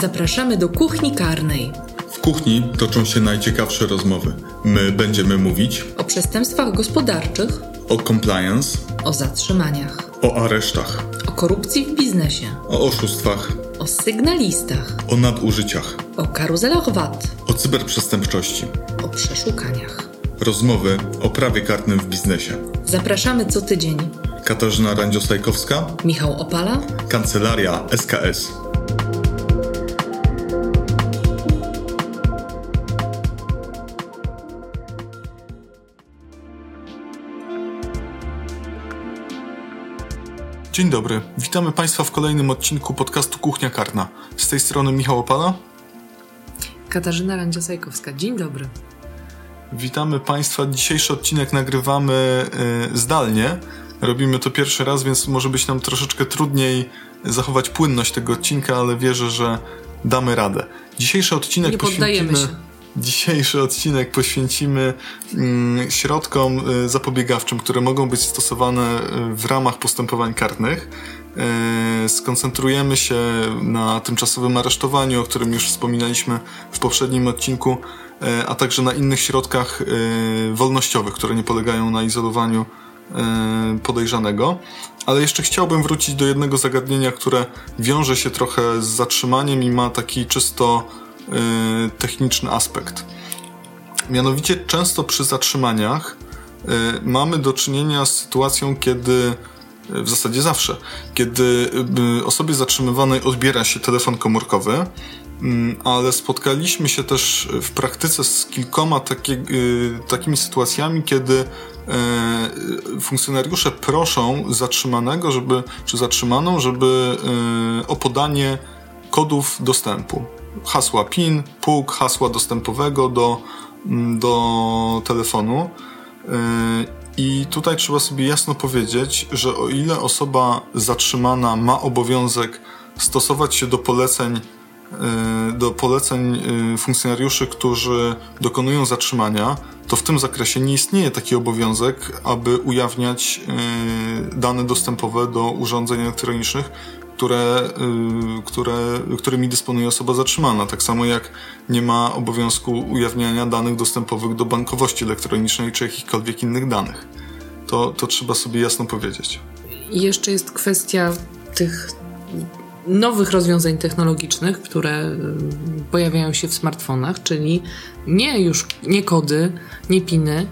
Zapraszamy do kuchni karnej. W kuchni toczą się najciekawsze rozmowy. My będziemy mówić O przestępstwach gospodarczych, o compliance, o zatrzymaniach, o aresztach, o korupcji w biznesie, o oszustwach, o sygnalistach, o nadużyciach, o karuzelach VAT, o cyberprzestępczości. o przeszukaniach. Rozmowy o prawie karnym w biznesie. Zapraszamy co tydzień. Katarzyna Randziostajkowska, Michał Opala, Kancelaria SKS. Dzień dobry, witamy Państwa w kolejnym odcinku podcastu Kuchnia Karna. Z tej strony Michał Opala. Katarzyna Randziosajkowska. Dzień dobry. Witamy Państwa. Dzisiejszy odcinek nagrywamy y, zdalnie. Robimy to pierwszy raz, więc może być nam troszeczkę trudniej zachować płynność tego odcinka, ale wierzę, że damy radę. Dzisiejszy odcinek Nie poddajemy poświęcimy... się. Dzisiejszy odcinek poświęcimy mm, środkom y, zapobiegawczym, które mogą być stosowane y, w ramach postępowań karnych. Y, Skoncentrujemy się na tymczasowym aresztowaniu, o którym już wspominaliśmy w poprzednim odcinku, a także na innych środkach wolnościowych, które nie polegają na izolowaniu podejrzanego. Ale jeszcze chciałbym wrócić do jednego zagadnienia, które wiąże się trochę z zatrzymaniem i ma taki czysto techniczny aspekt. Mianowicie często przy zatrzymaniach y, mamy do czynienia z sytuacją, kiedy y, w zasadzie zawsze, kiedy y, osobie zatrzymywanej odbiera się telefon komórkowy, mm, ale spotkaliśmy się też w praktyce z kilkoma takie, y, takimi sytuacjami, kiedy y, funkcjonariusze proszą zatrzymanego, żeby, czy zatrzymaną, żeby y, o podanie kodów dostępu. Hasła PIN, PUK, hasła dostępowego do, mm, do telefonu. Yy, I tutaj trzeba sobie jasno powiedzieć, że o ile osoba zatrzymana ma obowiązek stosować się do poleceń, yy, do poleceń yy, funkcjonariuszy, którzy dokonują zatrzymania, to w tym zakresie nie istnieje taki obowiązek, aby ujawniać dane dostępowe do urządzeń elektronicznych, które, y, które, którymi dysponuje osoba zatrzymana. Tak samo jak nie ma obowiązku ujawniania danych dostępowych do bankowości elektronicznej czy jakichkolwiek innych danych. To, to trzeba sobie jasno powiedzieć. I jeszcze jest kwestia tych nowych rozwiązań technologicznych, które y, pojawiają się w smartfonach, czyli nie już nie kody, nie piny,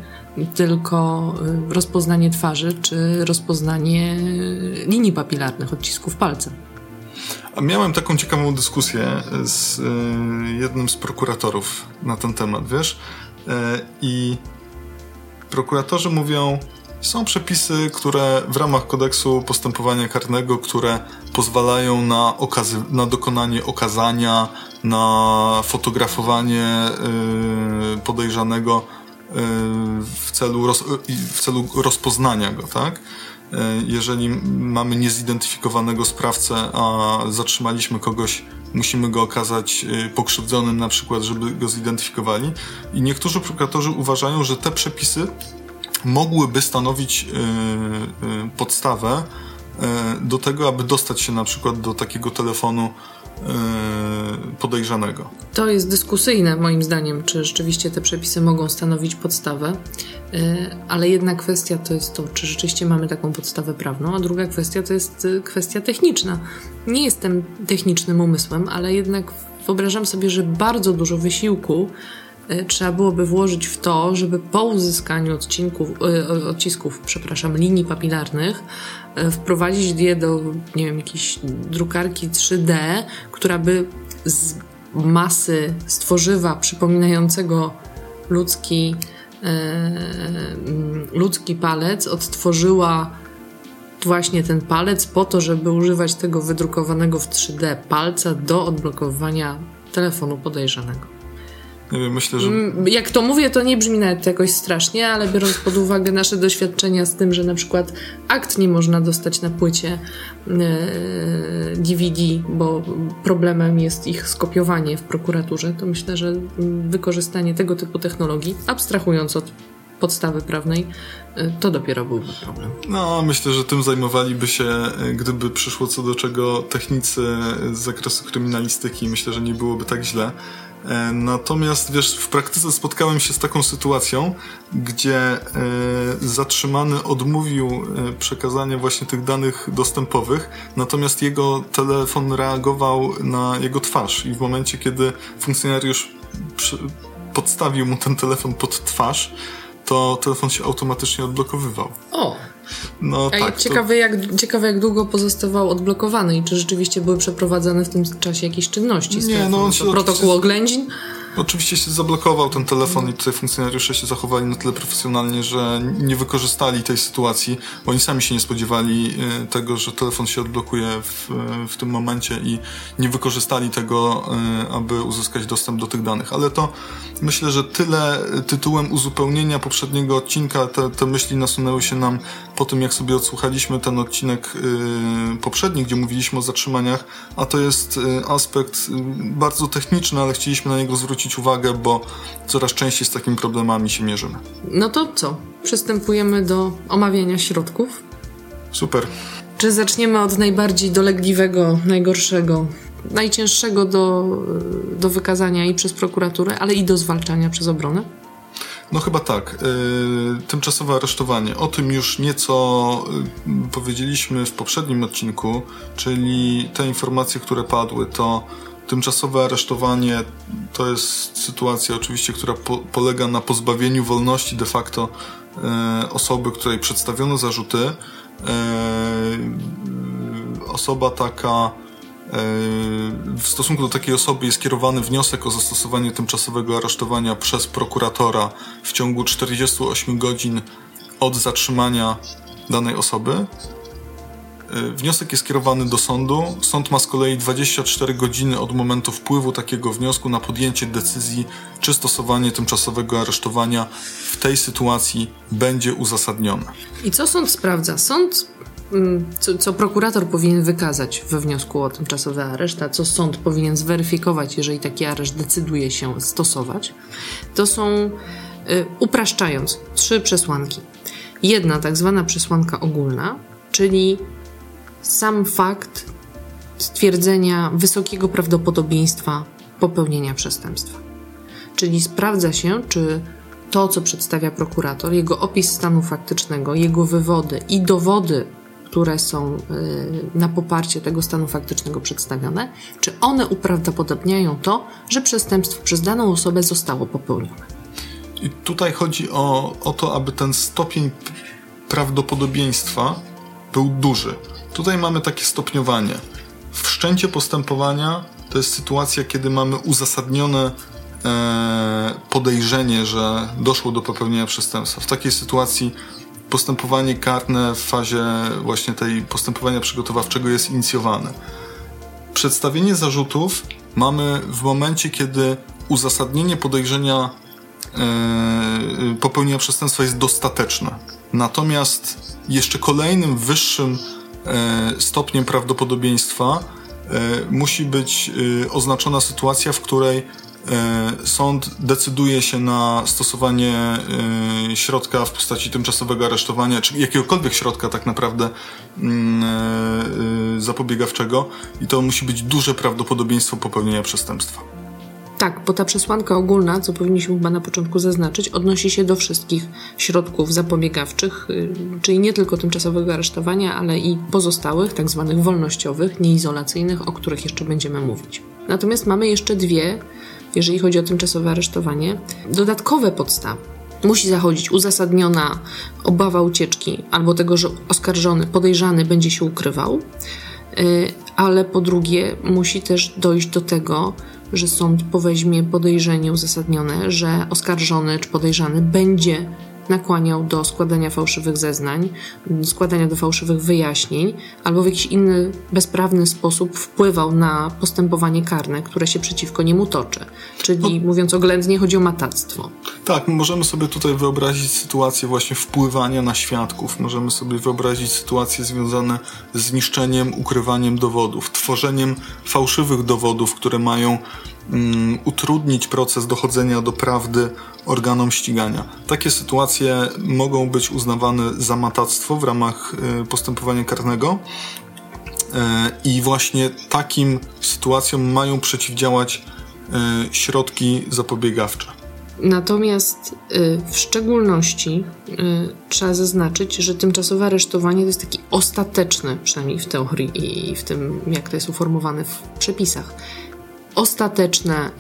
tylko y, rozpoznanie twarzy czy rozpoznanie linii papilarnych, odcisków palca. A miałem taką ciekawą dyskusję z y, jednym z prokuratorów na ten temat, wiesz? Y, I prokuratorzy mówią, są przepisy, które w ramach kodeksu postępowania karnego, które pozwalają na, okazy- na dokonanie okazania, na fotografowanie y, podejrzanego w celu, roz- w celu rozpoznania go, tak? Y, Jeżeli mamy niezidentyfikowanego sprawcę, a zatrzymaliśmy kogoś, musimy go okazać y, pokrzywdzonym na przykład, żeby go zidentyfikowali. I niektórzy prokuratorzy uważają, że te przepisy mogłyby stanowić y, podstawę do tego, aby dostać się na przykład do takiego telefonu podejrzanego. To jest dyskusyjne moim zdaniem, czy rzeczywiście te przepisy mogą stanowić podstawę, y, ale jedna kwestia to jest to, czy rzeczywiście mamy taką podstawę prawną, a druga kwestia to jest y, kwestia techniczna. Nie jestem technicznym umysłem, ale jednak wyobrażam sobie, że bardzo dużo wysiłku trzeba byłoby włożyć w to, żeby po uzyskaniu odcinków, y, odcisków, przepraszam, linii papilarnych y, wprowadzić je do, nie wiem, jakiejś drukarki 3D, która by z masy stworzywa przypominającego ludzki, mm, ludzki palec odtworzyła właśnie ten palec po to, żeby używać tego wydrukowanego w 3D palca do odblokowywania telefonu podejrzanego. Nie wiem, myślę, że Mm, Jak to mówię, to nie brzmi nawet jakoś strasznie, ale biorąc pod uwagę nasze doświadczenia z tym, że na przykład akt nie można dostać na płycie e, DVD, bo problemem jest ich skopiowanie w prokuraturze, to myślę, że wykorzystanie tego typu technologii, abstrahując od podstawy prawnej, y, to dopiero byłby problem. No, myślę, że tym zajmowaliby się, y, gdyby przyszło co do czego technicy z zakresu kryminalistyki. Myślę, że nie byłoby tak źle. E, natomiast wiesz, w praktyce spotkałem się z taką sytuacją, gdzie e, zatrzymany odmówił e, przekazania właśnie tych danych dostępowych, natomiast jego telefon reagował na jego twarz i w momencie, kiedy funkcjonariusz podstawił mu ten telefon pod twarz, to telefon się automatycznie odblokowywał. O! No, Ej, tak, ciekawe, to... jak, ciekawe, jak długo pozostawał odblokowany i czy rzeczywiście były przeprowadzane w tym czasie jakieś czynności Nie, no on się protokół oględzin? Oczywiście się zablokował ten telefon i tutaj funkcjonariusze się zachowali na tyle profesjonalnie, że nie wykorzystali tej sytuacji, bo oni sami się nie spodziewali y, tego, że telefon się odblokuje w, w tym momencie i nie wykorzystali tego, y, aby uzyskać dostęp do tych danych. Ale to myślę, że tyle tytułem uzupełnienia poprzedniego odcinka, te, te myśli nasunęły się nam po tym, jak sobie odsłuchaliśmy ten odcinek yy, poprzedni, gdzie mówiliśmy o zatrzymaniach, a to jest aspekt bardzo techniczny, ale chcieliśmy na niego zwrócić uwagę, bo coraz częściej z takimi problemami się mierzymy. No to co? Przystępujemy do omawiania środków. Super. Czy zaczniemy od najbardziej dolegliwego, najgorszego, najcięższego do, do wykazania i przez prokuraturę, ale i do zwalczania przez obronę? No chyba tak. Yy, tymczasowe aresztowanie. O tym już nieco yy, powiedzieliśmy w poprzednim odcinku, czyli te informacje, które padły, to tymczasowe aresztowanie to jest sytuacja oczywiście, która po, polega na pozbawieniu wolności de facto yy, osoby, której przedstawiono zarzuty. Yy, osoba taka w stosunku do takiej osoby jest kierowany wniosek o zastosowanie tymczasowego aresztowania przez prokuratora w ciągu 48 godzin od zatrzymania danej osoby. Wniosek jest kierowany do sądu. Sąd ma z kolei 24 godziny od momentu wpływu takiego wniosku na podjęcie decyzji, czy stosowanie tymczasowego aresztowania w tej sytuacji będzie uzasadnione. I co sąd sprawdza? Sąd Mm, co, co, prokurator powinien wykazać we wniosku o tymczasowy areszt, a co sąd powinien zweryfikować, jeżeli taki areszt decyduje się stosować, to są, y, upraszczając, trzy przesłanki. Jedna, tak zwana przesłanka ogólna, czyli sam fakt stwierdzenia wysokiego prawdopodobieństwa popełnienia przestępstwa. Czyli sprawdza się, czy to, co przedstawia prokurator, jego opis stanu faktycznego, jego wywody i dowody które są y, na poparcie tego stanu faktycznego przedstawione, czy one uprawdopodobniają to, że przestępstwo przez daną osobę zostało popełnione. I tutaj chodzi o, o to, aby ten stopień prawdopodobieństwa był duży. Tutaj mamy takie stopniowanie. Wszczęcie postępowania to jest sytuacja, kiedy mamy uzasadnione e, podejrzenie, że doszło do popełnienia przestępstwa. W takiej sytuacji postępowanie karne w fazie właśnie tej postępowania przygotowawczego jest inicjowane. Przedstawienie zarzutów mamy w momencie, kiedy uzasadnienie podejrzenia popełnienia przestępstwa jest dostateczne. Natomiast jeszcze kolejnym wyższym yy, stopniem prawdopodobieństwa musi być oznaczona sytuacja, w której E, sąd decyduje się na stosowanie e, środka w postaci tymczasowego aresztowania, czy jakiegokolwiek środka tak naprawdę mm, e, zapobiegawczego i to musi być duże prawdopodobieństwo popełnienia przestępstwa. Tak, bo ta przesłanka ogólna, co powinniśmy chyba na początku zaznaczyć, odnosi się do wszystkich środków zapobiegawczych, y, czyli nie tylko tymczasowego aresztowania, ale i pozostałych, tak zwanych wolnościowych, nieizolacyjnych, o których jeszcze będziemy mówić. Natomiast mamy jeszcze dwie jeżeli chodzi o tymczasowe aresztowanie, dodatkowe podstawy. Musi zachodzić uzasadniona obawa ucieczki albo tego, że oskarżony, podejrzany będzie się ukrywał, y, ale po drugie musi też dojść do tego, że sąd poweźmie podejrzenie uzasadnione, że oskarżony czy podejrzany będzie nakłaniał do składania fałszywych zeznań, składania do fałszywych wyjaśnień, albo w jakiś inny bezprawny sposób wpływał na postępowanie karne, które się przeciwko niemu toczy. Czyli no, mówiąc oględnie, chodzi o matactwo. Tak, możemy sobie tutaj wyobrazić sytuację właśnie wpływania na świadków. Możemy sobie wyobrazić sytuacje związane z niszczeniem, ukrywaniem dowodów, tworzeniem fałszywych dowodów, które mają um, utrudnić proces dochodzenia do prawdy organom ścigania. Takie sytuacje mogą być uznawane za matactwo w ramach y, postępowania karnego. E, I właśnie takim sytuacjom mają przeciwdziałać e, środki zapobiegawcze. Natomiast y, w szczególności y, trzeba zaznaczyć, że tymczasowe aresztowanie to jest taki ostateczny, przynajmniej w teorii i w tym, jak to jest uformowane w przepisach, ostateczne,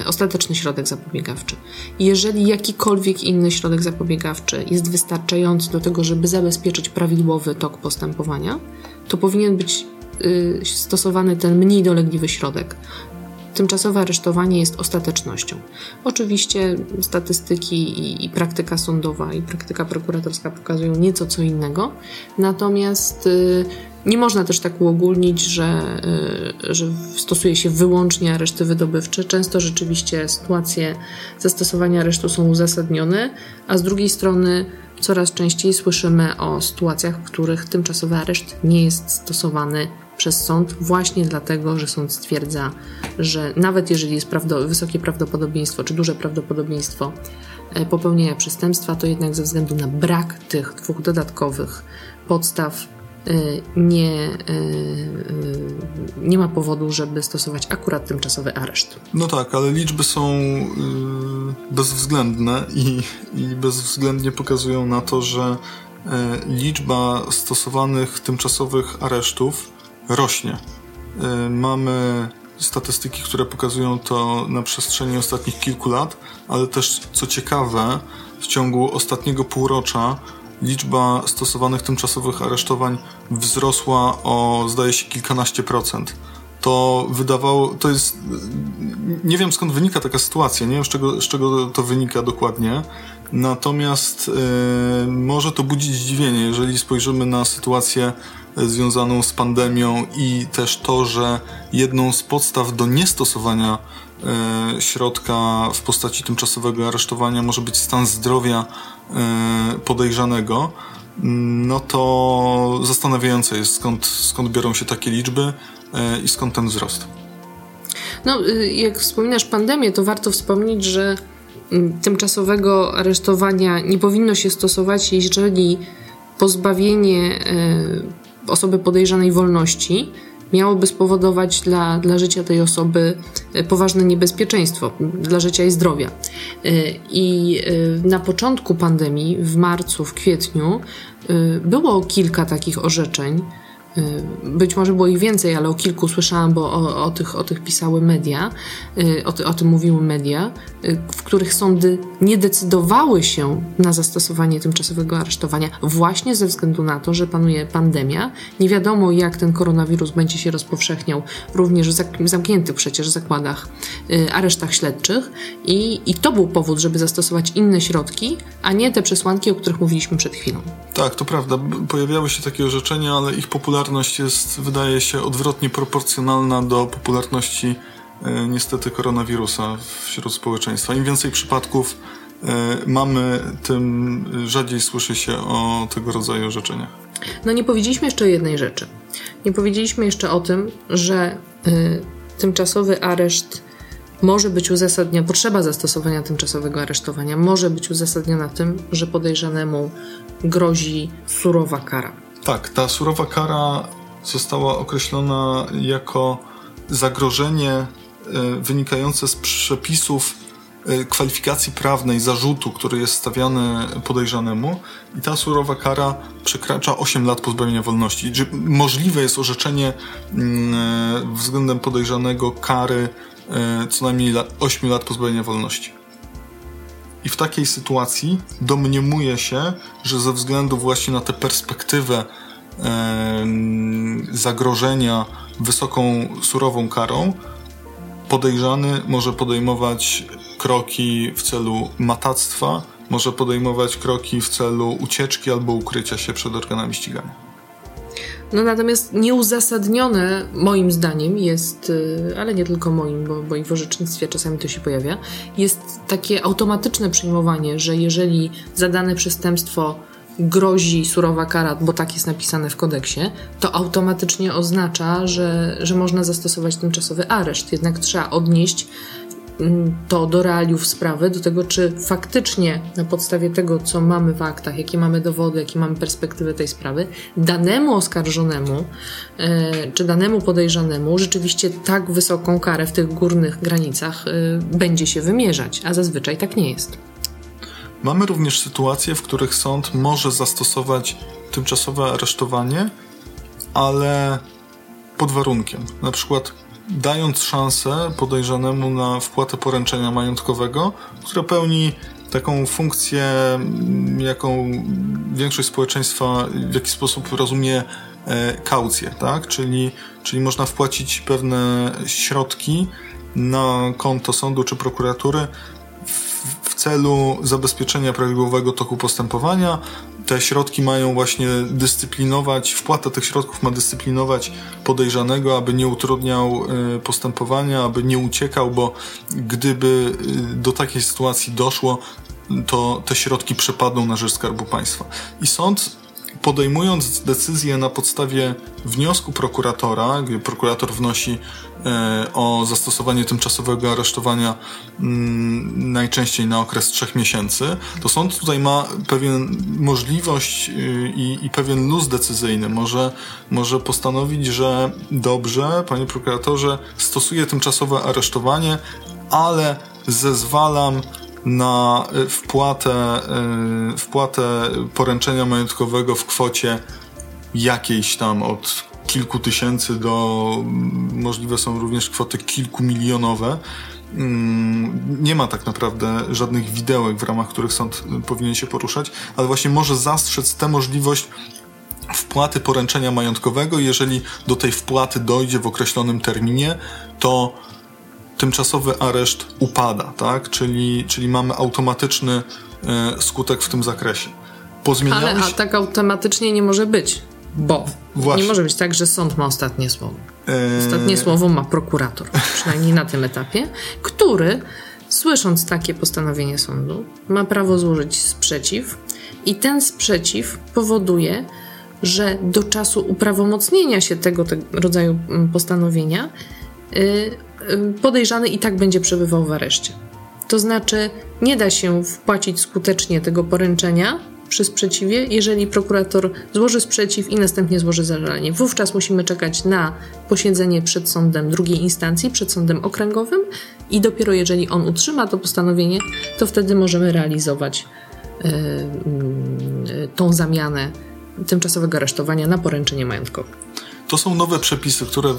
y, ostateczny środek zapobiegawczy. Jeżeli jakikolwiek inny środek zapobiegawczy jest wystarczający do tego, żeby zabezpieczyć prawidłowy tok postępowania, to powinien być stosowany ten mniej dolegliwy środek. Tymczasowe aresztowanie jest ostatecznością. Oczywiście statystyki i, i, praktyka sądowa i praktyka prokuratorska pokazują nieco co innego, natomiast y, nie można też tak uogólnić, że, y, że stosuje się wyłącznie areszty wydobywcze. Często rzeczywiście sytuacje zastosowania aresztu są uzasadnione, a z drugiej strony coraz częściej słyszymy o sytuacjach, w których tymczasowy areszt nie jest stosowany przez sąd właśnie dlatego, że sąd stwierdza, że nawet jeżeli jest prawdo, wysokie prawdopodobieństwo czy duże prawdopodobieństwo e, popełnienia przestępstwa, to jednak ze względu na brak tych dwóch dodatkowych podstaw nie, e, nie ma powodu, żeby stosować akurat tymczasowy areszt. No tak, ale liczby są bezwzględne i, i bezwzględnie pokazują na to, że liczba stosowanych tymczasowych aresztów rośnie. Y, mamy statystyki, które pokazują to na przestrzeni ostatnich kilku lat, ale też co ciekawe, w ciągu ostatniego półrocza liczba stosowanych tymczasowych aresztowań wzrosła o zdaje się kilkanaście procent. To wydawało, to jest, nie wiem skąd wynika taka sytuacja, nie wiem z czego, z czego to wynika dokładnie, natomiast yy, może to budzić zdziwienie, jeżeli spojrzymy na sytuację związaną z pandemią i też to, że jedną z podstaw do niestosowania środka w postaci tymczasowego aresztowania może być stan zdrowia e, podejrzanego, no to zastanawiające jest skąd, skąd biorą się takie liczby e, i skąd ten wzrost. No, y, jak wspominasz pandemię, to warto wspomnieć, że mm, tymczasowego aresztowania nie powinno się stosować, jeżeli pozbawienie osoby podejrzanej wolności miałoby spowodować dla, dla życia tej osoby e, poważne niebezpieczeństwo dla życia i zdrowia. E, I e, na początku pandemii, w marcu, w kwietniu, było kilka takich orzeczeń, być może było ich więcej, ale o kilku słyszałam, bo o, o, tych, o tych pisały media, y, o, o tym mówiły media, y, w których sądy nie decydowały się na zastosowanie tymczasowego aresztowania właśnie ze względu na to, że panuje pandemia. Nie wiadomo, jak ten koronawirus będzie się rozpowszechniał również w zamkniętych przecież zakładach, aresztach śledczych i, i to był powód, żeby zastosować inne środki, a nie te przesłanki, o których mówiliśmy przed chwilą. Tak, to prawda. Pojawiały się takie orzeczenia, ale ich popularność popularność jest, wydaje się, odwrotnie proporcjonalna do popularności e, niestety koronawirusa wśród społeczeństwa. Im więcej przypadków e, mamy, tym rzadziej słyszy się o tego rodzaju orzeczeniach. No nie powiedzieliśmy jeszcze jednej rzeczy. Nie powiedzieliśmy jeszcze o tym, że y, tymczasowy areszt może być uzasadniona, potrzeba zastosowania tymczasowego aresztowania może być uzasadniona tym, że podejrzanemu grozi surowa kara. Tak, ta surowa kara została określona jako zagrożenie e, wynikające z przepisów e, kwalifikacji prawnej zarzutu, który jest stawiany podejrzanemu i ta surowa kara przekracza 8 lat pozbawienia wolności. Możliwe jest orzeczenie mm, e, względem podejrzanego kary co najmniej 8 lat pozbawienia wolności. I w takiej sytuacji domniemuje się, że ze względu właśnie na tę perspektywę e, zagrożenia wysoką, surową karą, podejrzany może podejmować kroki w celu matactwa, może podejmować kroki w celu ucieczki albo ukrycia się przed organami ścigania. No natomiast nieuzasadnione moim zdaniem jest, y, ale nie tylko moim, bo, bo i w orzecznictwie czasami to się pojawia, jest takie automatyczne przyjmowanie, że jeżeli za dane przestępstwo grozi surowa kara, bo tak jest napisane w kodeksie, to automatycznie oznacza, że, że można zastosować tymczasowy areszt. Jednak trzeba odnieść to do realiów sprawy, do tego, czy faktycznie na podstawie tego, co mamy w aktach, jakie mamy dowody, jakie mamy perspektywę tej sprawy, danemu oskarżonemu e, czy danemu podejrzanemu rzeczywiście tak wysoką karę w tych górnych granicach e, będzie się wymierzać, a zazwyczaj tak nie jest. Mamy również sytuacje, w których sąd może zastosować tymczasowe aresztowanie, ale pod warunkiem. Na przykład dając szansę podejrzanemu na wpłatę poręczenia majątkowego, które pełni taką funkcję, jaką większość społeczeństwa w jakiś sposób rozumie e, kaucję, tak? Czyli, czyli można wpłacić pewne środki na konto sądu czy prokuratury celu zabezpieczenia prawidłowego toku postępowania. Te środki mają właśnie dyscyplinować, wpłata tych środków ma dyscyplinować podejrzanego, aby nie utrudniał y, postępowania, aby nie uciekał, bo gdyby y, do takiej sytuacji doszło, to te środki przepadną na rzecz Skarbu Państwa. I sąd podejmując decyzję na podstawie wniosku prokuratora, gdzie prokurator wnosi e, o zastosowanie tymczasowego aresztowania mm, najczęściej na okres trzech miesięcy, to sąd tutaj ma pewien możliwość y, i, i pewien luz decyzyjny. Może, może postanowić, że dobrze, panie prokuratorze, stosuję tymczasowe aresztowanie, ale zezwalam na y, wpłatę, y, wpłatę poręczenia majątkowego w kwocie jakiejś tam od kilku tysięcy do możliwe są również kwoty kilkumilionowe. Mm, nie ma tak naprawdę żadnych widełek, w ramach których sąd powinien się poruszać, ale właśnie może zastrzec tę możliwość wpłaty poręczenia majątkowego. Jeżeli do tej wpłaty dojdzie w określonym terminie, to tymczasowy areszt upada, tak? Czyli, czyli mamy automatyczny e, skutek w tym zakresie. Ale a tak automatycznie nie może być, bo Właśnie. nie może być tak, że sąd ma ostatnie słowo. E, ostatnie słowo ma prokurator, przynajmniej na tym etapie, który słysząc takie postanowienie sądu, ma prawo złożyć sprzeciw i ten sprzeciw powoduje, że do czasu uprawomocnienia się tego, tego rodzaju mm, postanowienia y, podejrzany i tak będzie przebywał w areszcie. To znaczy, nie da się wpłacić skutecznie tego poręczenia przy sprzeciwie, jeżeli prokurator złoży sprzeciw i następnie złoży zażalenie. Wówczas musimy czekać na posiedzenie przed sądem drugiej instancji, przed sądem okręgowym i dopiero jeżeli on utrzyma to postanowienie, to wtedy możemy realizować yy, yy, tą zamianę tymczasowego aresztowania na poręczenie majątkowe. To są nowe przepisy, które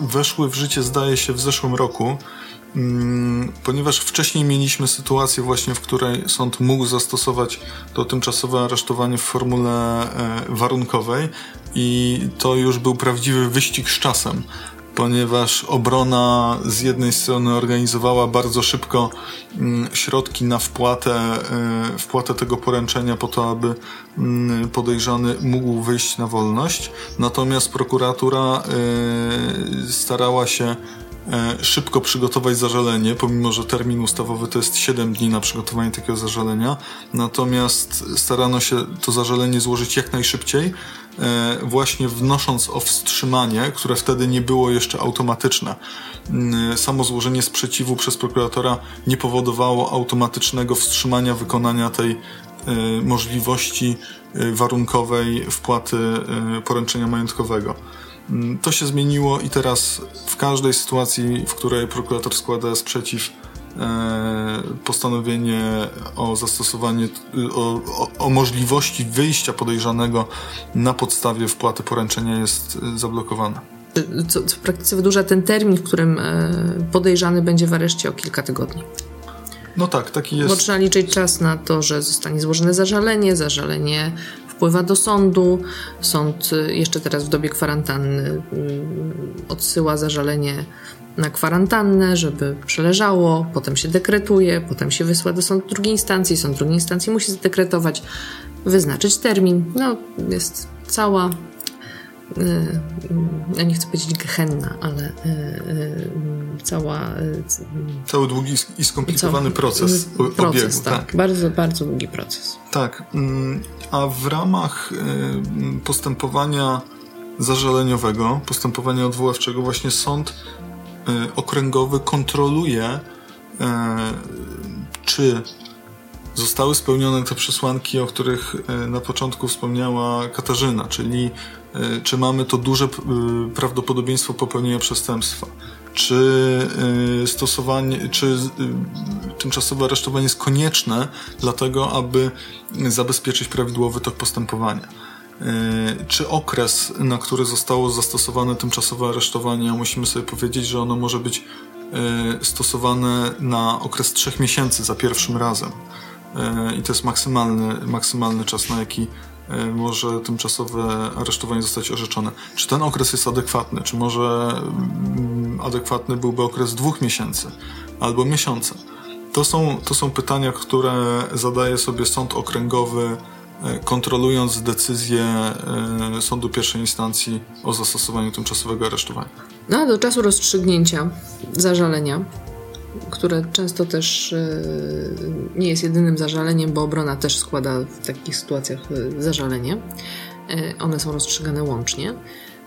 weszły w życie, zdaje się, w zeszłym roku, mm, ponieważ wcześniej mieliśmy sytuację właśnie, w której sąd mógł zastosować to tymczasowe aresztowanie w formule e, warunkowej i to już był prawdziwy wyścig z czasem ponieważ obrona z jednej strony organizowała bardzo szybko mm, środki na wpłatę, e, wpłatę tego poręczenia po to, aby mm, podejrzany mógł wyjść na wolność, natomiast prokuratura e, starała się szybko przygotować zażalenie, pomimo że termin ustawowy to jest 7 dni na przygotowanie takiego zażalenia. Natomiast starano się to zażalenie złożyć jak najszybciej, e, właśnie wnosząc o wstrzymanie, które wtedy nie było jeszcze automatyczne. Mm, samo złożenie sprzeciwu przez prokuratora nie powodowało automatycznego wstrzymania wykonania tej e, możliwości warunkowej wpłaty poręczenia majątkowego. Mm, to się zmieniło i teraz w każdej sytuacji, w której prokurator składa sprzeciw, e, postanowienie o zastosowanie, o, o, o, możliwości wyjścia podejrzanego na podstawie wpłaty poręczenia jest e, zablokowane. Co, co w praktyce wydłuża ten termin, w którym e, podejrzany będzie w areszcie o kilka tygodni. No tak, taki jest. Bo trzeba liczyć czas na to, że zostanie złożone zażalenie, zażalenie wpływa do sądu. Sąd y, jeszcze teraz w dobie kwarantanny y, odsyła zażalenie na kwarantannę, żeby przeleżało, potem się dekretuje, potem się wysła do sądu drugiej instancji, sąd drugiej instancji musi zadekretować, wyznaczyć termin. No, jest cała ja nie chcę powiedzieć gehenna, ale cała... Cały długi i skomplikowany cały, proces, proces obiegu. Tak, tak, bardzo, bardzo długi proces. Tak, mm, a w ramach postępowania zażaleniowego, postępowania odwoławczego właśnie sąd okręgowy kontroluje czy zostały spełnione te przesłanki, o których e, na początku wspomniała Katarzyna, czyli e, czy mamy to duże e, prawdopodobieństwo popełnienia przestępstwa, czy stosowanie, czy tymczasowe aresztowanie jest konieczne dlatego, aby zabezpieczyć prawidłowy tok postępowania. Czy okres, na który zostało zastosowane tymczasowe aresztowanie, musimy sobie powiedzieć, że ono może być stosowane na okres trzech miesięcy za pierwszym razem. E, i to jest maksymalny, maksymalny czas, na jaki e, może tymczasowe aresztowanie zostać orzeczone. Czy ten okres jest adekwatny? Czy może mm, adekwatny byłby okres dwóch miesięcy albo miesiąca? To są, to są pytania, które zadaje sobie sąd okręgowy, e, kontrolując decyzję sądu pierwszej instancji o zastosowaniu tymczasowego aresztowania. No, do czasu rozstrzygnięcia zażalenia które często też e, nie jest jedynym zażaleniem, bo obrona też składa w takich sytuacjach e, zażalenie. E, one są rozstrzygane łącznie.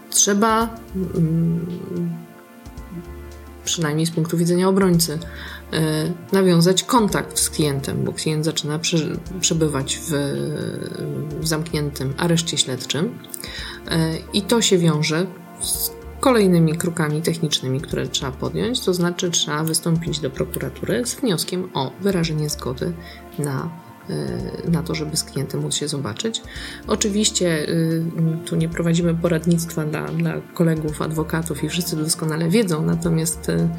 Trzeba, mm, przynajmniej z punktu widzenia obrońcy, nawiązać kontakt z klientem, bo klient zaczyna przebywać w, w zamkniętym areszcie śledczym i to się wiąże z kolejnymi krokami technicznymi, które trzeba podjąć, to znaczy trzeba wystąpić do prokuratury z wnioskiem o wyrażenie zgody na na to, żeby z klientem móc się zobaczyć. Oczywiście y, tu nie prowadzimy poradnictwa dla, dla kolegów, adwokatów i wszyscy doskonale wiedzą, natomiast y,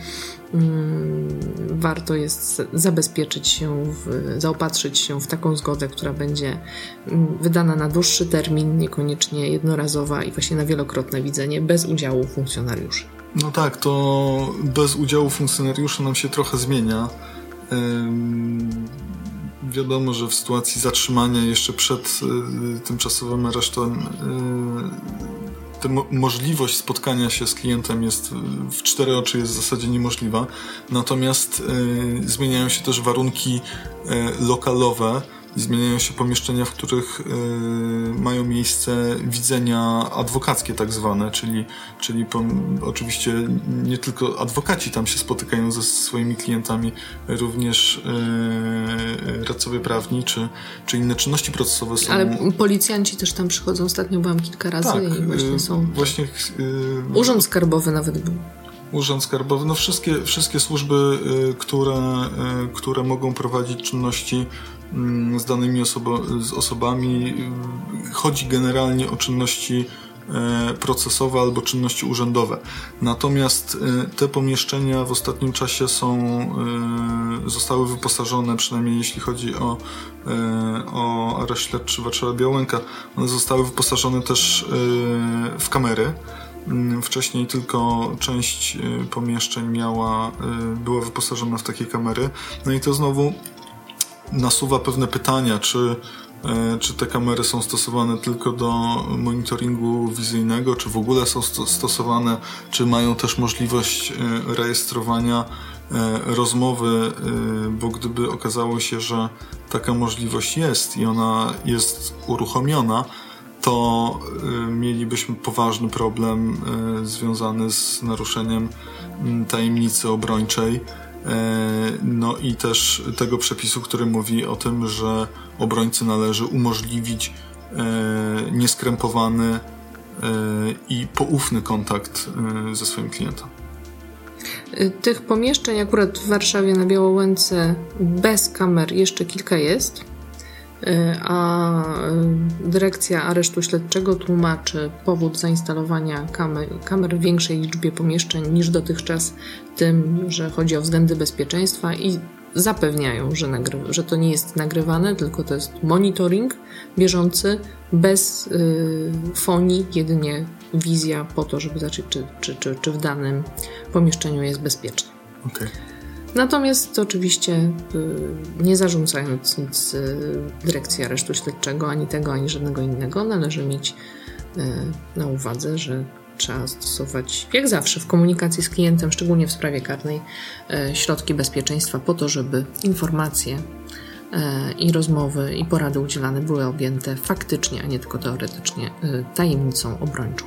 mm, warto jest zabezpieczyć się, w, zaopatrzyć się w taką zgodę, która będzie mm, wydana na dłuższy termin, niekoniecznie jednorazowa i właśnie na wielokrotne widzenie, bez udziału funkcjonariuszy. No tak, to bez udziału funkcjonariuszy nam się trochę zmienia wiadomo, że w sytuacji zatrzymania jeszcze przed y, tymczasowym aresztem y, mo możliwość spotkania się z klientem jest w cztery oczy jest w zasadzie niemożliwa. Natomiast y, zmieniają się też warunki y, lokalowe zmieniają się pomieszczenia, w których y, mają miejsce widzenia adwokackie tak zwane, czyli, czyli oczywiście nie tylko adwokaci tam się spotykają ze swoimi klientami, również y, radcowie prawni czy, czy inne czynności procesowe są. Ale policjanci też tam przychodzą, ostatnio byłam kilka razy tak, i właśnie y, są... Właśnie, Urząd Skarbowy nawet był. Urząd Skarbowy, no wszystkie, wszystkie służby, które, które mogą prowadzić czynności z danymi osobo z osobami. Chodzi generalnie o czynności e, procesowe albo czynności urzędowe. Natomiast e, te pomieszczenia w ostatnim czasie są, e, zostały wyposażone, przynajmniej jeśli chodzi o, o areszt śledczy Warszawa Białęka, one zostały wyposażone też w kamery. Mm, wcześniej tylko część pomieszczeń miała, była wyposażona w takie kamery. No i to znowu nasuwa pewne pytania, czy, e, czy te kamery są stosowane tylko do monitoringu wizyjnego, czy w ogóle są stosowane, czy mają też możliwość e, rejestrowania e, rozmowy, bo gdyby okazało się, że taka możliwość jest i ona jest uruchomiona, to mielibyśmy poważny problem związany z naruszeniem tajemnicy obrończej no i też tego przepisu, który mówi o tym, że obrońcy należy umożliwić e, nieskrępowany e, i poufny kontakt ze swoim klientem. Tych pomieszczeń akurat w Warszawie na Białołęce bez kamer jeszcze kilka jest. E, a e, dyrekcja aresztu śledczego tłumaczy powód zainstalowania kamer, kamer w większej liczbie pomieszczeń niż dotychczas tym, że chodzi o względy bezpieczeństwa i zapewniają, że, nagry- że to nie jest nagrywane, tylko to jest monitoring bieżący, bez y, fonii, jedynie wizja po to, żeby zobaczyć, czy, czy, czy, czy w danym pomieszczeniu jest bezpieczne. Okay. Natomiast oczywiście y, nie zarządzając nic y, dyrekcji aresztu śledczego, ani tego, ani żadnego innego, należy mieć na uwadze, że trzeba stosować, jak zawsze, w komunikacji z klientem, szczególnie w sprawie karnej, środki bezpieczeństwa po to, żeby informacje i rozmowy i porady udzielane były objęte faktycznie, a nie tylko teoretycznie, tajemnicą obrończą.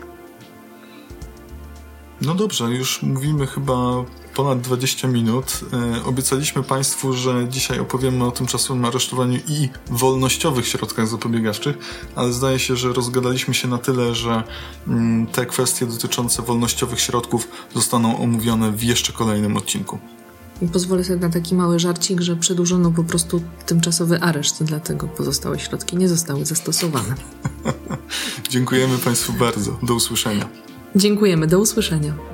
No dobrze, już mówimy chyba ponad 20 minut. E, obiecaliśmy Państwu, że dzisiaj opowiemy o tymczasowym aresztowaniu i wolnościowych środkach zapobiegawczych, ale zdaje się, że rozgadaliśmy się na tyle, że mm, te kwestie dotyczące wolnościowych środków zostaną omówione w jeszcze kolejnym odcinku. Pozwolę sobie na taki mały żarcik, że przedłużono po prostu tymczasowy areszt, dlatego pozostałe środki nie zostały zastosowane. Dziękujemy Państwu bardzo. Do usłyszenia. Dziękujemy, do usłyszenia.